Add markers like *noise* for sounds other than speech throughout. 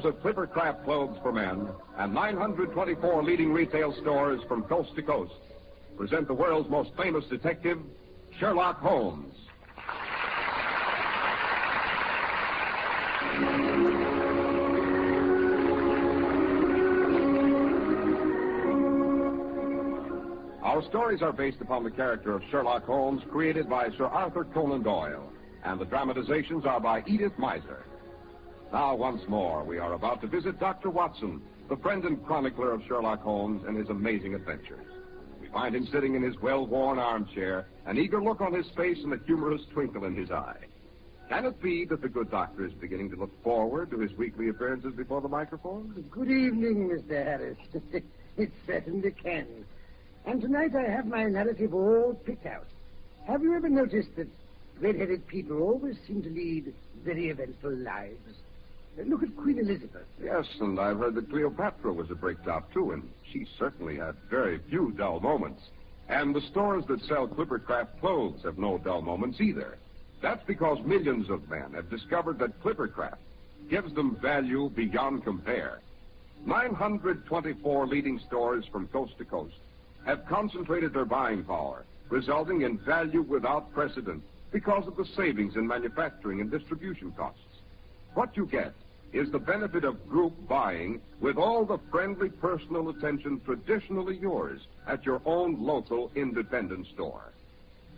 Makers of Clipper Craft clothes for men and 924 leading retail stores from coast to coast present the world's most famous detective, Sherlock Holmes. Our stories are based upon the character of Sherlock Holmes created by Sir Arthur Conan Doyle, and the dramatizations are by Edith Meiser. Now, once more, we are about to visit Dr. Watson, the friend and chronicler of Sherlock Holmes and his amazing adventures. We find him sitting in his well-worn armchair, an eager look on his face and a humorous twinkle in his eye. Can it be that the good doctor is beginning to look forward to his weekly appearances before the microphone? Good evening, Mr. Harris. *laughs* it certainly can. And tonight I have my narrative all picked out. Have you ever noticed that red-headed people always seem to lead very eventful lives? Look at Queen Elizabeth. Yes, and I've heard that Cleopatra was a breaktop, too, and she certainly had very few dull moments. And the stores that sell Clippercraft clothes have no dull moments either. That's because millions of men have discovered that Clippercraft gives them value beyond compare. 924 leading stores from coast to coast have concentrated their buying power, resulting in value without precedent because of the savings in manufacturing and distribution costs. What you get is the benefit of group buying with all the friendly personal attention traditionally yours at your own local independent store.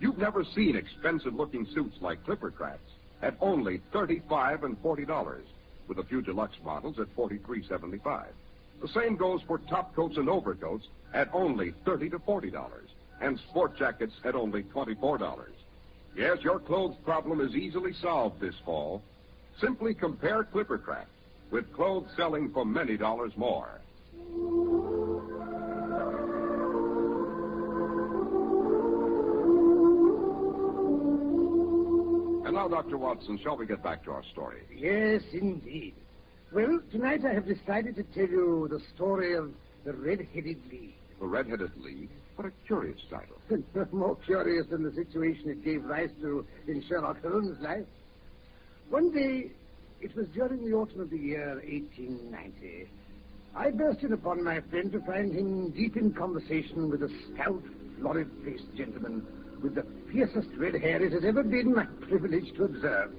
You've never seen expensive looking suits like Clippercrafts at only 35 and $40, with a few deluxe models at $43.75. The same goes for top coats and overcoats at only 30 to $40, and sport jackets at only $24. Yes, your clothes problem is easily solved this fall. Simply compare Clipper Clippercraft with clothes selling for many dollars more. And now, Dr. Watson, shall we get back to our story? Yes, indeed. Well, tonight I have decided to tell you the story of the Red-Headed League. The Red-Headed League? What a curious title. *laughs* More curious than the situation it gave rise to in Sherlock Holmes' life. One day, it was during the autumn of the year 1890, I burst in upon my friend to find him deep in conversation with a stout, florid-faced gentleman with the fiercest red hair it has ever been my privilege to observe.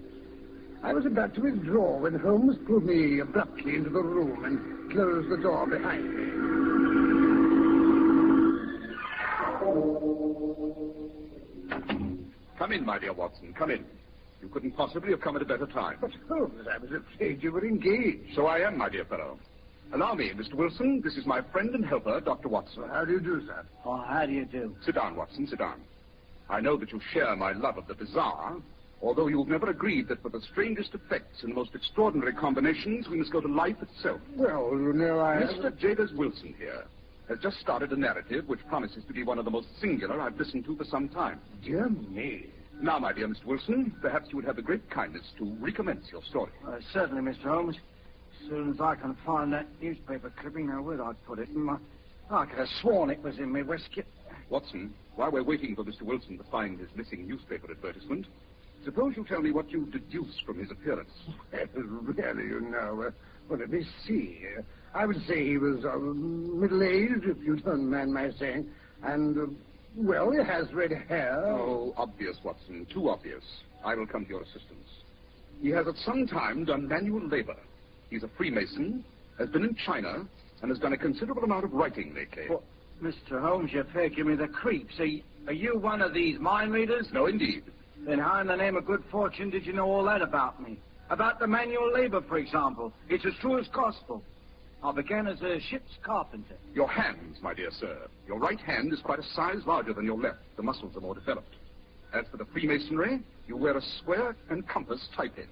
I was about to withdraw when Holmes pulled me abruptly into the room and closed the door behind me. Come in, my dear Watson. Come in. You couldn't possibly have come at a better time. But, Holmes, I was afraid you were engaged. So I am, my dear fellow. Allow me, Mr. Wilson. This is my friend and helper, Dr. Watson. How do you do, sir? Oh, how do you do? Sit down, Watson. Sit down. I know that you share my love of the bizarre, although you've never agreed that for the strangest effects and the most extraordinary combinations, we must go to life itself. Well, you know, I... Mr. Jabez Wilson here has just started a narrative which promises to be one of the most singular I've listened to for some time. Dear me. Now, my dear Mr. Wilson, perhaps you would have the great kindness to recommence your story. Uh, certainly, Mr. Holmes. As soon as I can find that newspaper clipping, now where'd I put it? In my... I could have sworn it was in my waistcoat. Watson, while we're waiting for Mr. Wilson to find his missing newspaper advertisement, Suppose you tell me what you deduce from his appearance. Well, really, you know. Uh, well, let me see. Uh, I would say he was uh, middle-aged, if you don't *laughs* mind my saying. And, uh, well, he has red hair. Oh, obvious, Watson. Too obvious. I will come to your assistance. He has at some time done manual labor. He's a Freemason, has been in China, and has done a considerable amount of writing lately. Well, Mr. Holmes, you fair give me the creeps. Are you, are you one of these mind readers? No, indeed. Then how in the name of good fortune did you know all that about me? About the manual labor, for example. It's as true as gospel. I began as a ship's carpenter. Your hands, my dear sir. Your right hand is quite a size larger than your left. The muscles are more developed. As for the Freemasonry, you wear a square and compass type pin.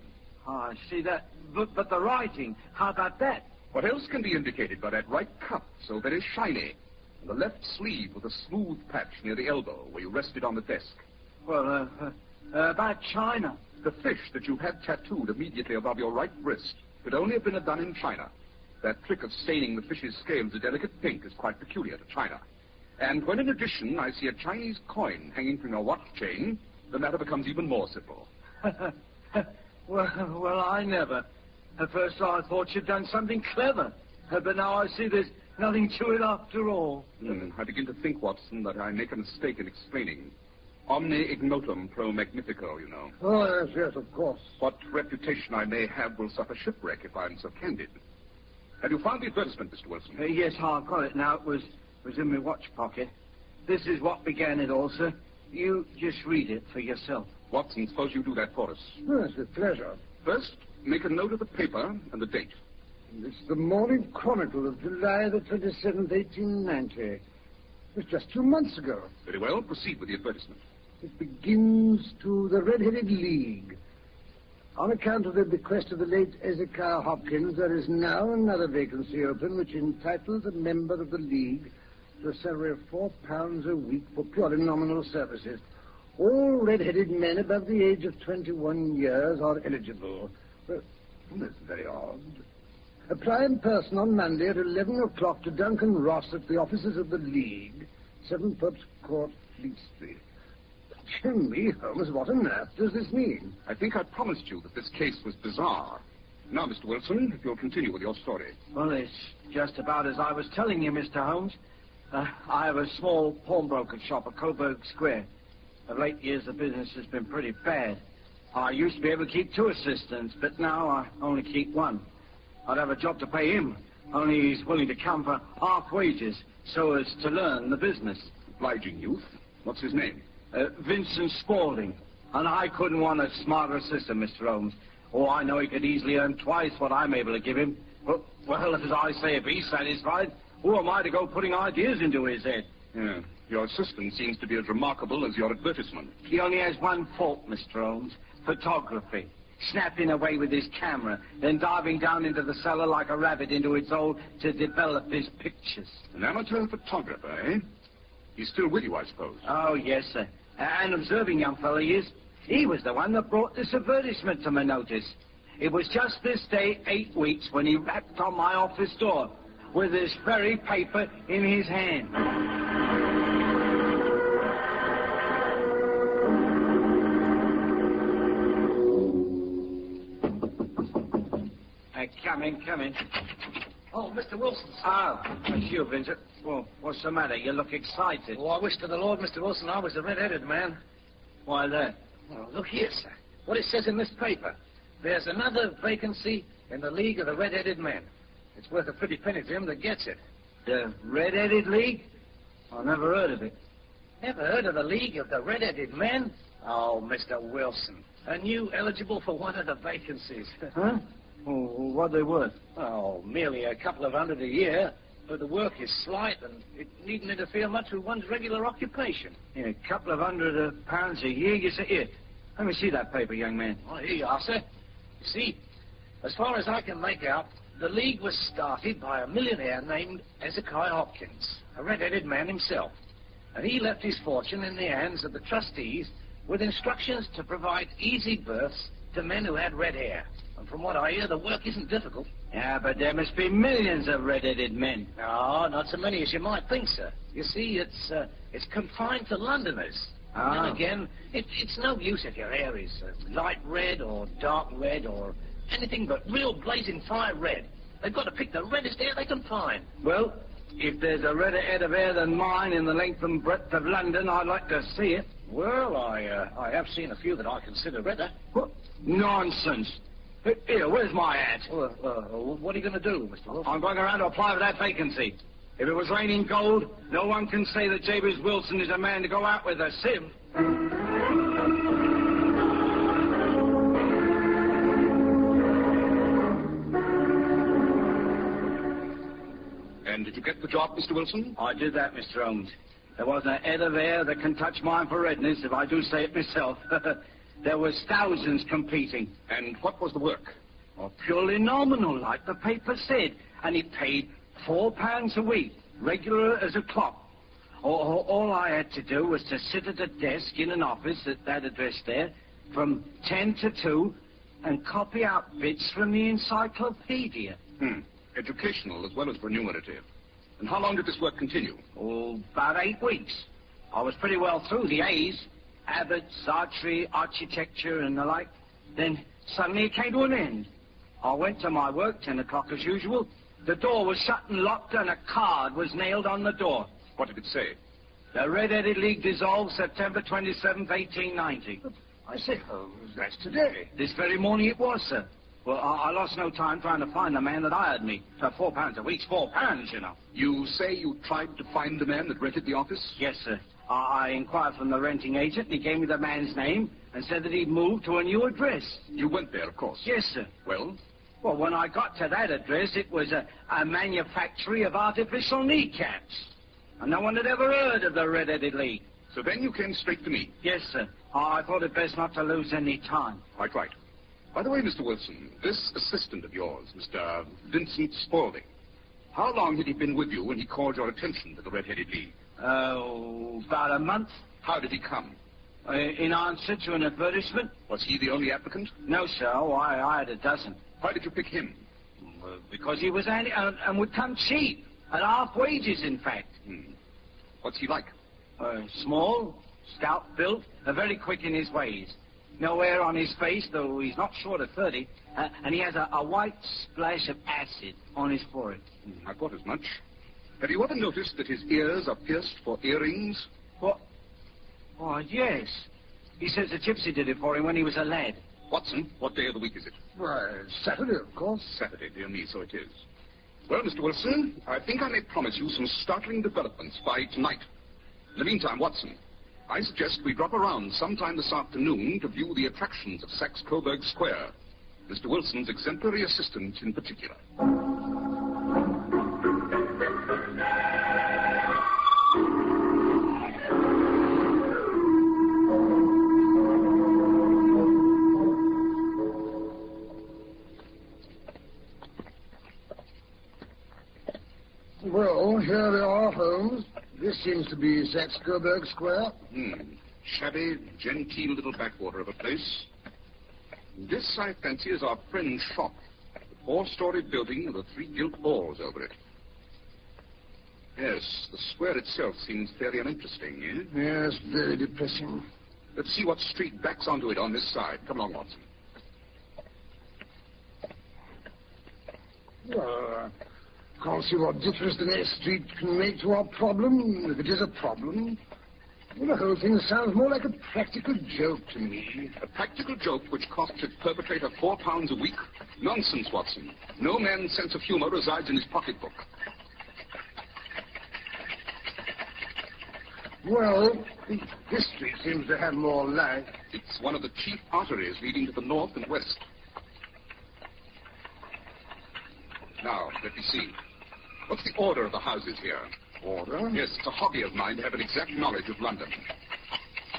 Ah, I see that. But, but the writing, how about that? What else can be indicated by that right cuff, so very shiny, and the left sleeve with a smooth patch near the elbow where you rested on the desk? Well, uh, uh, uh, about China. The fish that you had tattooed immediately above your right wrist could only have been done in China. That trick of staining the fish's scales a delicate pink is quite peculiar to China. And when in addition I see a Chinese coin hanging from your watch chain, the matter becomes even more simple. *laughs* well, well, I never. At first I thought you'd done something clever. But now I see there's nothing to it after all. Mm, I begin to think, Watson, that I make a mistake in explaining. Omne ignotum pro magnifico, you know. Oh, yes, yes, of course. What reputation I may have will suffer shipwreck if I'm so candid. Have you found the advertisement, Mr. Wilson? Uh, yes, I've got it now. It was, was in my watch pocket. This is what began it all, sir. You just read it for yourself. Watson, suppose you do that for us. Yes, with pleasure. First, make a note of the paper and the date. It's the Morning Chronicle of July the 27th, 1890. It's just two months ago. Very well, proceed with the advertisement. It begins to the Red-Headed League. On account of the bequest of the late Ezekiah Hopkins, there is now another vacancy open which entitles a member of the League to a salary of four pounds a week for purely nominal services. All red-headed men above the age of 21 years are eligible. Well, that's very odd. Apply in person on Monday at 11 o'clock to Duncan Ross at the offices of the League, 7 Pope's Court, Fleet Street. Dear me, Holmes, what on earth does this mean? I think I promised you that this case was bizarre. Now, Mr. Wilson, if you'll continue with your story. Well, it's just about as I was telling you, Mr. Holmes. Uh, I have a small pawnbroker shop at Coburg Square. Of late years, the business has been pretty bad. I used to be able to keep two assistants, but now I only keep one. I'd have a job to pay him, only he's willing to come for half wages so as to learn the business. Obliging youth. What's his name? Uh, Vincent Spaulding. And I couldn't want a smarter assistant, Mr. Holmes. Oh, I know he could easily earn twice what I'm able to give him. But, well, as I say, if he's satisfied, who am I to go putting ideas into his head? Yeah. Your assistant seems to be as remarkable as your advertisement. He only has one fault, Mr. Holmes. Photography. Snapping away with his camera, then diving down into the cellar like a rabbit into its hole to develop his pictures. An amateur photographer, eh? He's still with you, I suppose. Oh, yes, sir. An observing young fellow he is. He was the one that brought this advertisement to my notice. It was just this day, eight weeks, when he rapped on my office door with this very paper in his hand. Come in, come in. Oh, Mr. Wilson. Oh, ah, it's you, Vincent. Well, what's the matter? You look excited. Oh, I wish to the Lord, Mr. Wilson, I was the red-headed man. Why that? Well, look here, sir. What it says in this paper. There's another vacancy in the League of the Red-Headed Men. It's worth a pretty penny to him that gets it. The Red-Headed League? I never heard of it. Never heard of the League of the Red-Headed Men? Oh, Mr. Wilson. And you eligible for one of the vacancies. Huh? Well, what they worth? Oh, merely a couple of hundred a year. But the work is slight and it needn't interfere much with one's regular occupation. Yeah, a couple of hundred uh, pounds a year, you say? Let me see that paper, young man. Oh, here you are, sir. You see, as far as I can make out, the League was started by a millionaire named Ezekiah Hopkins, a red-headed man himself. And he left his fortune in the hands of the trustees with instructions to provide easy berths to men who had red hair. And from what I hear, the work isn't difficult. Yeah, but there must be millions of red-headed men. No, not so many as you might think, sir. You see, it's uh, it's confined to Londoners. Ah. And again, it, it's no use if your hair is uh, light red or dark red or anything but real blazing fire red. They've got to pick the reddest hair they can find. Well, if there's a redder head of hair than mine in the length and breadth of London, I'd like to see it. Well, I uh, I have seen a few that I consider redder. What? Nonsense. Here, where's my hat? Well, uh, uh, what are you going to do, Mr. Wilson? I'm going around to apply for that vacancy. If it was raining gold, no one can say that Jabez Wilson is a man to go out with a sieve. And did you get the job, Mr. Wilson? I did that, Mr. Holmes. There wasn't a head of hair that can touch mine for redness, if I do say it myself. *laughs* there was thousands competing. And what was the work? Well, purely nominal, like the paper said. And he paid four pounds a week, regular as a clock. All, all I had to do was to sit at a desk in an office at that address there from 10 to 2 and copy out bits from the encyclopedia. Hmm. Educational as well as remunerative. And how long did this work continue? Oh, about eight weeks. I was pretty well through the A's. Abbott's, archery, architecture, and the like. Then suddenly it came to an end. I went to my work, 10 o'clock as usual. The door was shut and locked, and a card was nailed on the door. What did it say? The Red-Headed League dissolved September 27th, 1890. I say, oh, that's today. This very morning it was, sir. Well, I, I lost no time trying to find the man that hired me. For four pounds a week, four pounds, you know. You say you tried to find the man that rented the office? Yes, sir. I, inquired from the renting agent, and he gave me the man's name and said that he'd moved to a new address. You went there, of course. Yes, sir. Well, Well, when I got to that address, it was a, a manufactory of artificial kneecaps. And no one had ever heard of the Red-Headed League. so then you came straight to me. Yes, sir. I I thought it best not to lose any time. Quite right. By the way, Mr. Wilson, this assistant of yours, Mr. Vincent Spaulding, how long had he been with you when he called your attention to the Red-Headed League? Oh, about a month. How did he come? Uh, in answer to an advertisement? Was he the only applicant? No, sir. Oh, I, I had a dozen. Why did you pick him? Well, because he was handy and, and would come cheap. At half wages, in fact. Hmm. What's he like? Uh, small, stout built, uh, very quick in his ways. No hair on his face, though he's not short of 30. Uh, and he has a, a white splash of acid on his forehead. Hmm, I thought as much. Have you ever noticed that his ears are pierced for earrings? What? Oh, yes. He says the gypsy did it for him when he was a lad. Watson, what day of the week is it? Why, Saturday, of course. Saturday, dear me, so it is. Well, Mr. Wilson, I think I may promise you some startling developments by tonight. In the meantime, Watson, I suggest we drop around sometime this afternoon to view the attractions of Saxe Coburg Square. Mr. Wilson's exemplary assistant in particular. To be Saxe Coburg Square. Hmm. Shabby, genteel little backwater of a place. This, I fancy, is our friend's shop. The four-story building with the three gilt balls over it. Yes, the square itself seems fairly uninteresting, eh? Yes, very depressing. Let's see what street backs onto it on this side. Come along, Watson. Well, I can't see what difference the next street can make to our problem, if it is a problem. Well, the whole thing sounds more like a practical joke to me. A practical joke which costs its perpetrator four pounds a week? Nonsense, Watson. No man's sense of humor resides in his pocketbook. Well, this street seems to have more life. It's one of the chief arteries leading to the north and west. Now, let me see. What's the order of the houses here? Order? Yes, it's a hobby of mine to have an exact knowledge of London.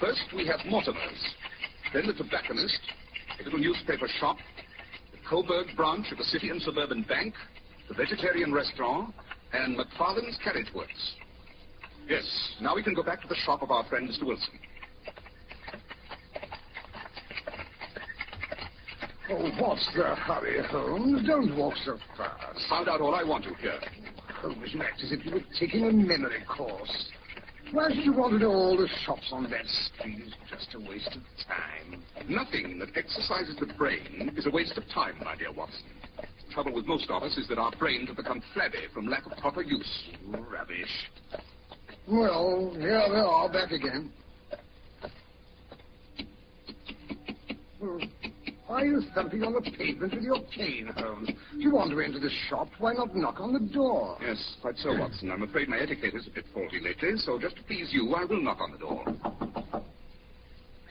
First, we have Mortimer's. Then the tobacconist, a little newspaper shop, the Coburg branch of the City and Suburban Bank, the vegetarian restaurant, and McFarland's Carriage Works. Yes, now we can go back to the shop of our friend Mr. Wilson. Oh, what's the hurry, Holmes? Don't walk so fast. Found out all I want to here. Holmes, you act as if you were taking a memory course. Why should you want to all the shops on that street? It's just a waste of time. Nothing that exercises the brain is a waste of time, my dear Watson. The trouble with most of us is that our brains have become flabby from lack of proper use. Rubbish. Well, here they are, back again. Hmm. Why are you thumping on the pavement with your cane, Holmes? If you want to enter the shop, why not knock on the door? Yes, quite so, Watson. I'm afraid my etiquette is a bit faulty lately, so just to please you, I will knock on the door.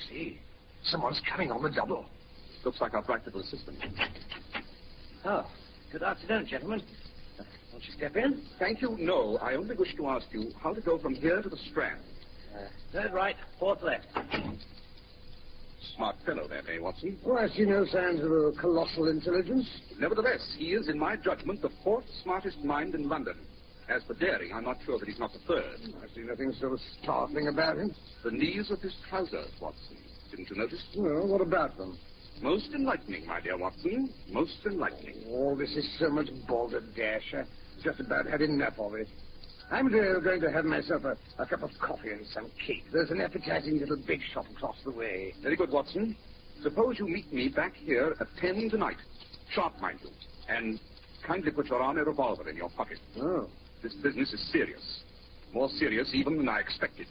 See, someone's coming on the double. Looks like our practical assistant. Oh, good afternoon, gentlemen. Uh, Won't you step in? Thank you. No, I only wish to ask you how to go from here to the Strand. Uh, third right, fourth left. Smart fellow, that, eh, Watson? Oh, I see no signs of a colossal intelligence. Nevertheless, he is, in my judgment, the fourth smartest mind in London. As for daring, I'm not sure that he's not the third. I see nothing so startling about him. The knees of his trousers, Watson. Didn't you notice? Well, what about them? Most enlightening, my dear Watson. Most enlightening. Oh, this is so much balderdash. I just about had enough of it. I'm going to have myself a, a cup of coffee and some cake. There's an appetizing little bake shop across the way. Very good, Watson. Suppose you meet me back here at ten tonight. Sharp, mind you. And kindly put your army revolver in your pocket. Oh. This business is serious. More serious even than I expected.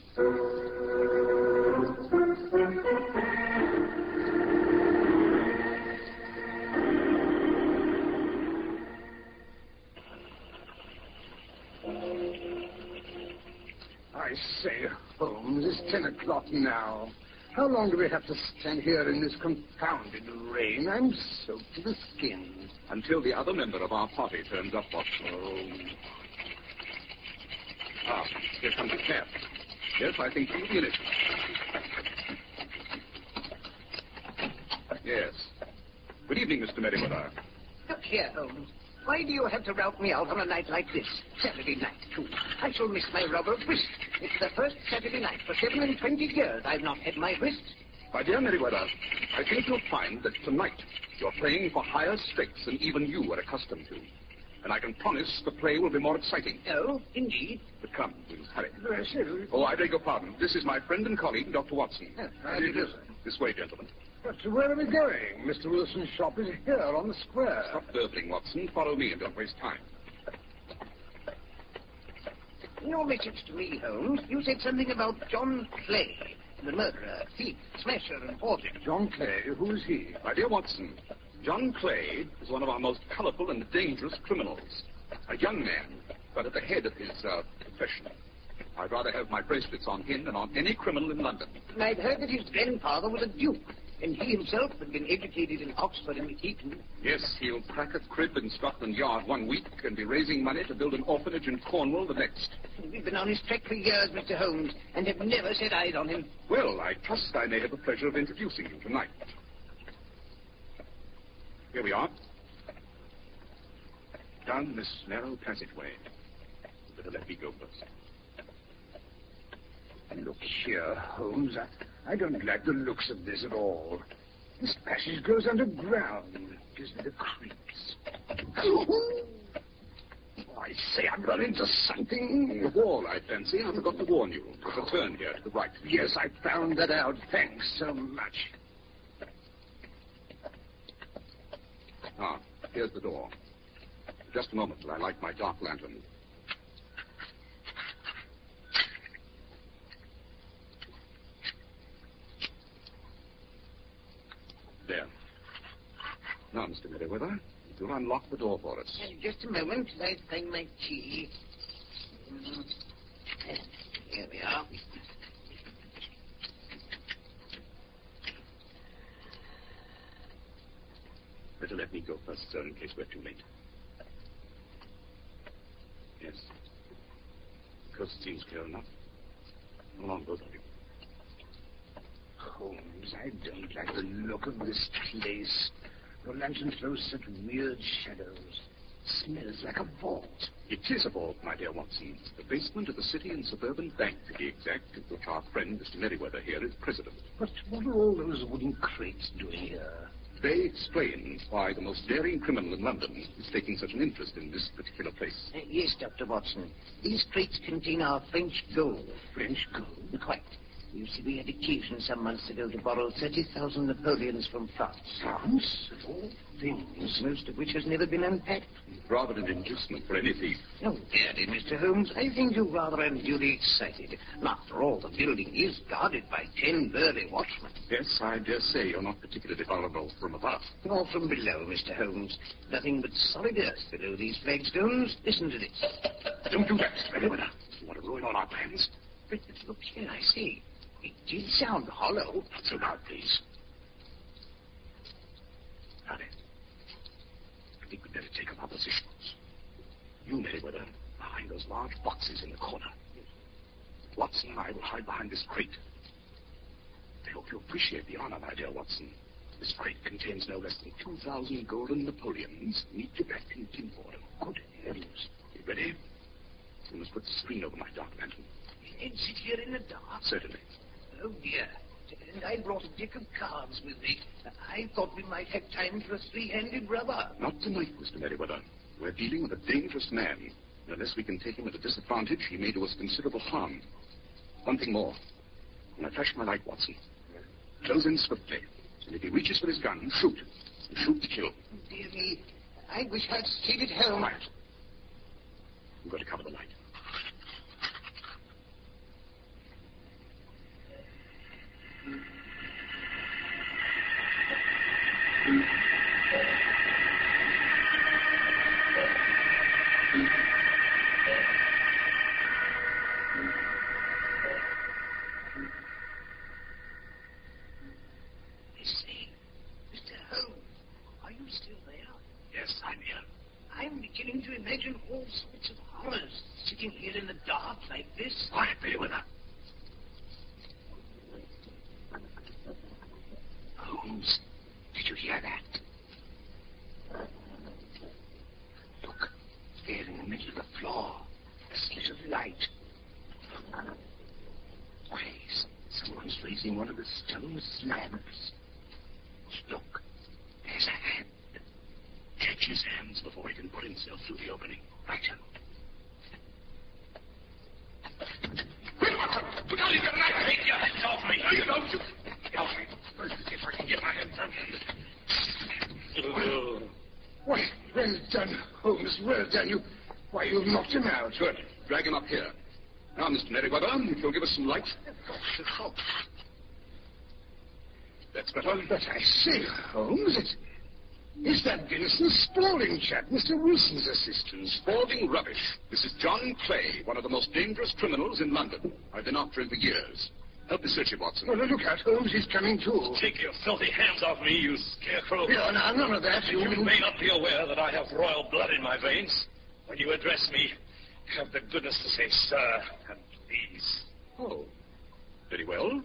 Now. How long do we have to stand here in this confounded rain? I'm soaked to the skin. Until the other member of our party turns up, Watson. Oh, Ah, here comes a cab. Yes, I think he'll be in it. Yes. Good evening, Mr. Merriweather. Look here, Holmes. Why do you have to rout me out on a night like this? Saturday night, too. I shall miss my rubber whist. It's the first Saturday night for seven and twenty years I've not had my whist. My dear Merriweather, I think you'll find that tonight you're playing for higher stakes than even you are accustomed to. And I can promise the play will be more exciting. Oh, indeed. But come, we'll hurry. Yes. Oh, I beg your pardon. This is my friend and colleague, Dr. Watson. Oh, yes, how do you do. This way, gentlemen. But where are we going? Mr. Wilson's shop is here on the square. Stop burbling, Watson. Follow me and don't waste time. In your message to me, Holmes, you said something about John Clay, the murderer, thief, smasher, and forger. John Clay, who is he? My dear Watson, John Clay is one of our most colorful and dangerous criminals. A young man, but at the head of his uh, profession. I'd rather have my bracelets on him than on any criminal in London. I'd heard that his grandfather was a duke, and he himself had been educated in Oxford and Eton. Yes, he'll crack a crib in Scotland Yard one week and be raising money to build an orphanage in Cornwall the next. We've been on his track for years, Mr. Holmes, and have never set eyes on him. Well, I trust I may have the pleasure of introducing you tonight. Here we are. Down this narrow passageway. You better let me go first. And Look here, Holmes. I, I don't like the looks of this at all. This passage goes underground. Gives me the creeps. I say I've run into something. The wall, I fancy. I forgot to warn you. There's a turn here to the right. Yes, I found that out. Thanks so much. Ah, here's the door. Just a moment till I light my dark lantern. There. Now, Mr. Merriweather, you'll unlock the door for us. Uh, just a moment, I find my key. Mm. Uh, Here we are. Better let me go first, sir, in case we're too late. Yes. The coast seems clear enough. Along, both of you. I don't like the look of this place. Your lantern throws such weird shadows. Smells like a vault. It is a vault, my dear Watson. The basement of the City and Suburban Bank, to be exact, of which our friend, Mr. Merriweather, here is president. But what are all those wooden crates doing here? They explain why the most daring criminal in London is taking such an interest in this particular place. Uh, yes, Dr. Watson. These crates contain our French gold. French gold? Quite. You see, we had occasion some months ago to borrow 30,000 Napoleons from France. France, of all things. Most of which has never been unpacked. Rather an inducement for any thief. Oh, dearie, Mr. Holmes, I think you're rather unduly excited. After all, the building is guarded by ten burly watchmen. Yes, I dare say you're not particularly vulnerable from above. Nor from below, Mr. Holmes. Nothing but solid earth below these flagstones. Listen to this. Don't do that. Merriweather. You want to ruin all our plans? Look here, I say. It did sound hollow. Not so loud, please. Now then, I think we'd better take up our positions. You, Merriweather, behind those large boxes in the corner. Watson and I will hide behind this crate. I hope you appreciate the honor, my dear Watson. This crate contains no less than 2,000 golden Napoleons, neatly packed in tin foil. Good heavens. You ready? You must put the screen over my dark lantern. And sit here in the dark. Certainly. Oh, dear. And I brought a deck of cards with me. I thought we might have time for a three-handed rubber. Not tonight, Mr. Merriweather. We're dealing with a dangerous man. And unless we can take him at a disadvantage, he may do us considerable harm. One thing more. When I flash my light, Watson, close in swiftly. And if he reaches for his gun, shoot. And shoot to kill. Oh, dear me, I wish I'd stayed at home. Quiet. You've got to cover the light. I say, Mr. Holmes, are you still there? Yes, I'm here. I'm beginning to imagine all sorts of horrors sitting here in the dark like this. Quiet, Merriweather. Holmes, did you hear that? Look, there in the middle of the floor, a slit of light. Why, s- someone's raising one of the stone slabs. Look, there's a hand. Catch his hands before he can put himself through the opening. Right up. Look out, he's got a knife! Take your hands off me! No, you don't! You... Off me. First, if I can get my hands on him. Why, well done, oh, Holmes. Well done. You, why, you've knocked him out. Good. Drag him up here. Now, Mr. Merriweather, if you'll give us some light. Oh, That's better. But I say, Holmes, it's, that Vincent Spaulding chap, Mr. Wilson's assistant. Spaulding rubbish. This is John Clay, one of the most dangerous criminals in London. I've been after him for years. Help me search him, Watson. Well, look out, Holmes. He's coming too. Take your filthy hands off me, you scarecrow. No, now, none of that. You, You may not be aware that I have royal blood in my veins. When you address me, have the goodness to say sir and please. Oh, very well.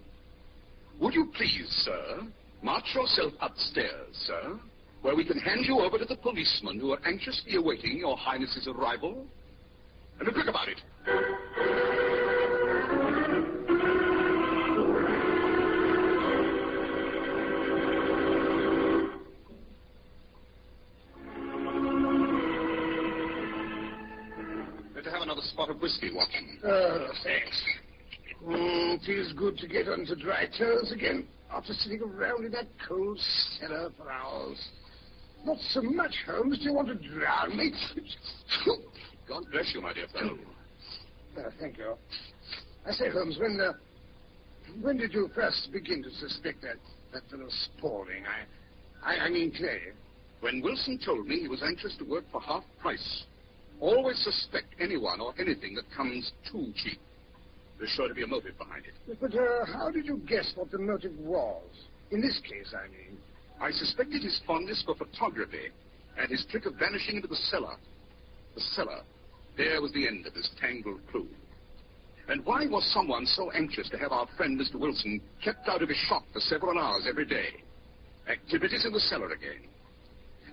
Would you please, sir, march yourself upstairs, sir, where we can hand you over to the policemen who are anxiously awaiting your highness's arrival? And be quick about it. Have another spot of whiskey, Watson. Oh, thanks. Mm, feels good to get onto dry toes again after sitting around in that cold cellar for hours. Not so much, Holmes. Do you want to drown me? *laughs* God bless you, my dear fellow. Uh, thank you. I say, Holmes, when uh, when did you first begin to suspect that that fellow Spaulding? I, I, I mean Clay. When Wilson told me he was anxious to work for half price, always suspect anyone or anything that comes too cheap. There's sure to be a motive behind it. But uh, how did you guess what the motive was? In this case, I mean. I suspected his fondness for photography and his trick of vanishing into the cellar. The cellar. There was the end of this tangled clue. And why was someone so anxious to have our friend Mr. Wilson kept out of his shop for several hours every day? Activities in the cellar again.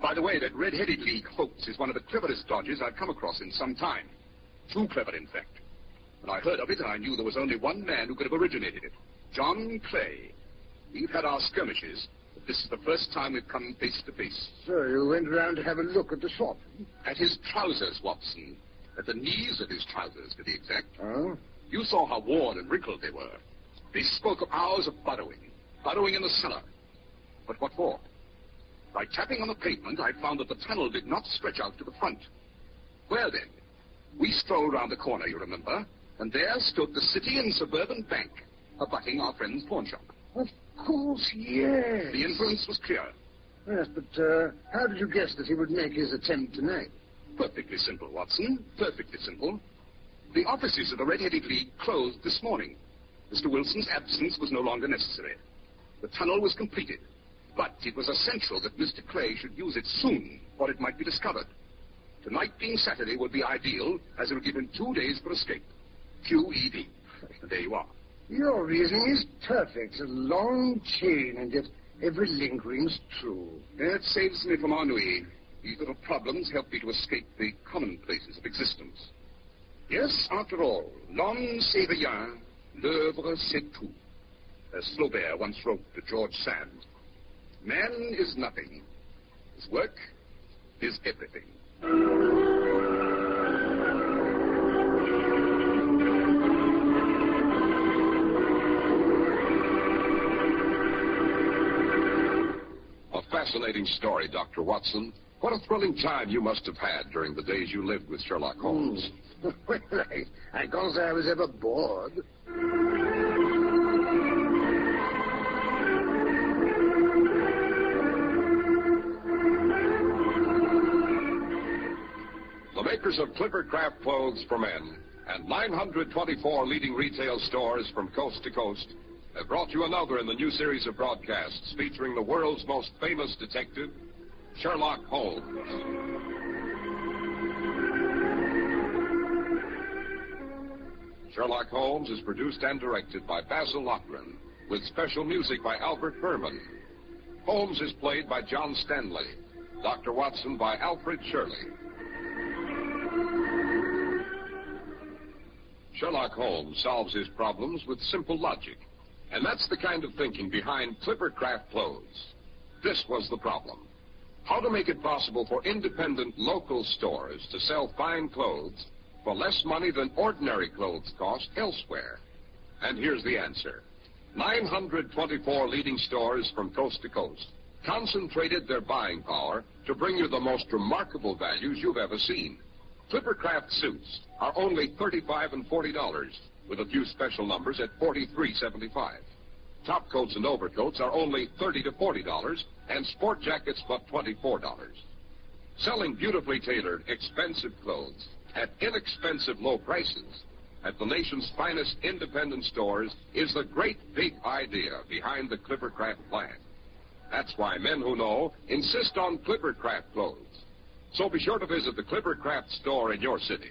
By the way, that red-headed league hoax is one of the cleverest dodges I've come across in some time. Too clever, in fact. When I heard of it, I knew there was only one man who could have originated it. John Clay. We've had our skirmishes, But this is the first time we've come face to face. So you went around to have a look at the shop? At his trousers, Watson. At the knees of his trousers, to be exact. Oh? You saw how worn and wrinkled they were. They spoke of hours of burrowing, burrowing in the cellar. But what for? By tapping on the pavement, I found that the tunnel did not stretch out to the front. Well then, we strolled round the corner, you remember, and there stood the City and Suburban Bank, abutting our friend's pawn shop. Of course, yes. The inference was clear. Yes, but uh, how did you guess that he would make his attempt tonight? Perfectly simple, Watson. Perfectly simple. The offices of the Red-Headed League closed this morning. Mr. Wilson's absence was no longer necessary. The tunnel was completed. But it was essential that Mr. Clay should use it soon, or it might be discovered. Tonight being Saturday would be ideal, as it would give him two days for escape. QED. There you are. Your reasoning is perfect. A long chain, and yet every link rings true. It saves me from ennui. These little problems help me to escape the commonplaces of existence. Yes, after all, l'homme c'est rien, l'œuvre c'est tout. As Flaubert once wrote to George Sand. Man is nothing. His work is everything. Fascinating story, Dr. Watson. What a thrilling time you must have had during the days you lived with Sherlock Holmes. Hmm. *laughs* well, I, I can't say I was ever bored. The makers of Clipper Craft Clothes for Men and 924 leading retail stores from coast to coast have brought you another in the new series of broadcasts featuring the world's most famous detective, Sherlock Holmes. Sherlock Holmes is produced and directed by Basil Loughrane, with special music by Albert Buhrman. Holmes is played by John Stanley, Dr. Watson by Alfred Shirley. Sherlock Holmes solves his problems with simple logic. And that's the kind of thinking behind Clipper Craft Clothes. This was the problem. How to make it possible for independent local stores to sell fine clothes for less money than ordinary clothes cost elsewhere. And here's the answer. 924 leading stores from coast to coast concentrated their buying power to bring you the most remarkable values you've ever seen. Clippercraft suits are only 35 and $40, with a few special numbers at $43.75. Top coats and overcoats are only 30 to $40, and sport jackets but $24. Selling beautifully tailored, expensive clothes at inexpensive low prices at the nation's finest independent stores is the great big idea behind the Clippercraft plan. That's why men who know insist on Clippercraft clothes. So be sure to visit the Clippercraft store in your city.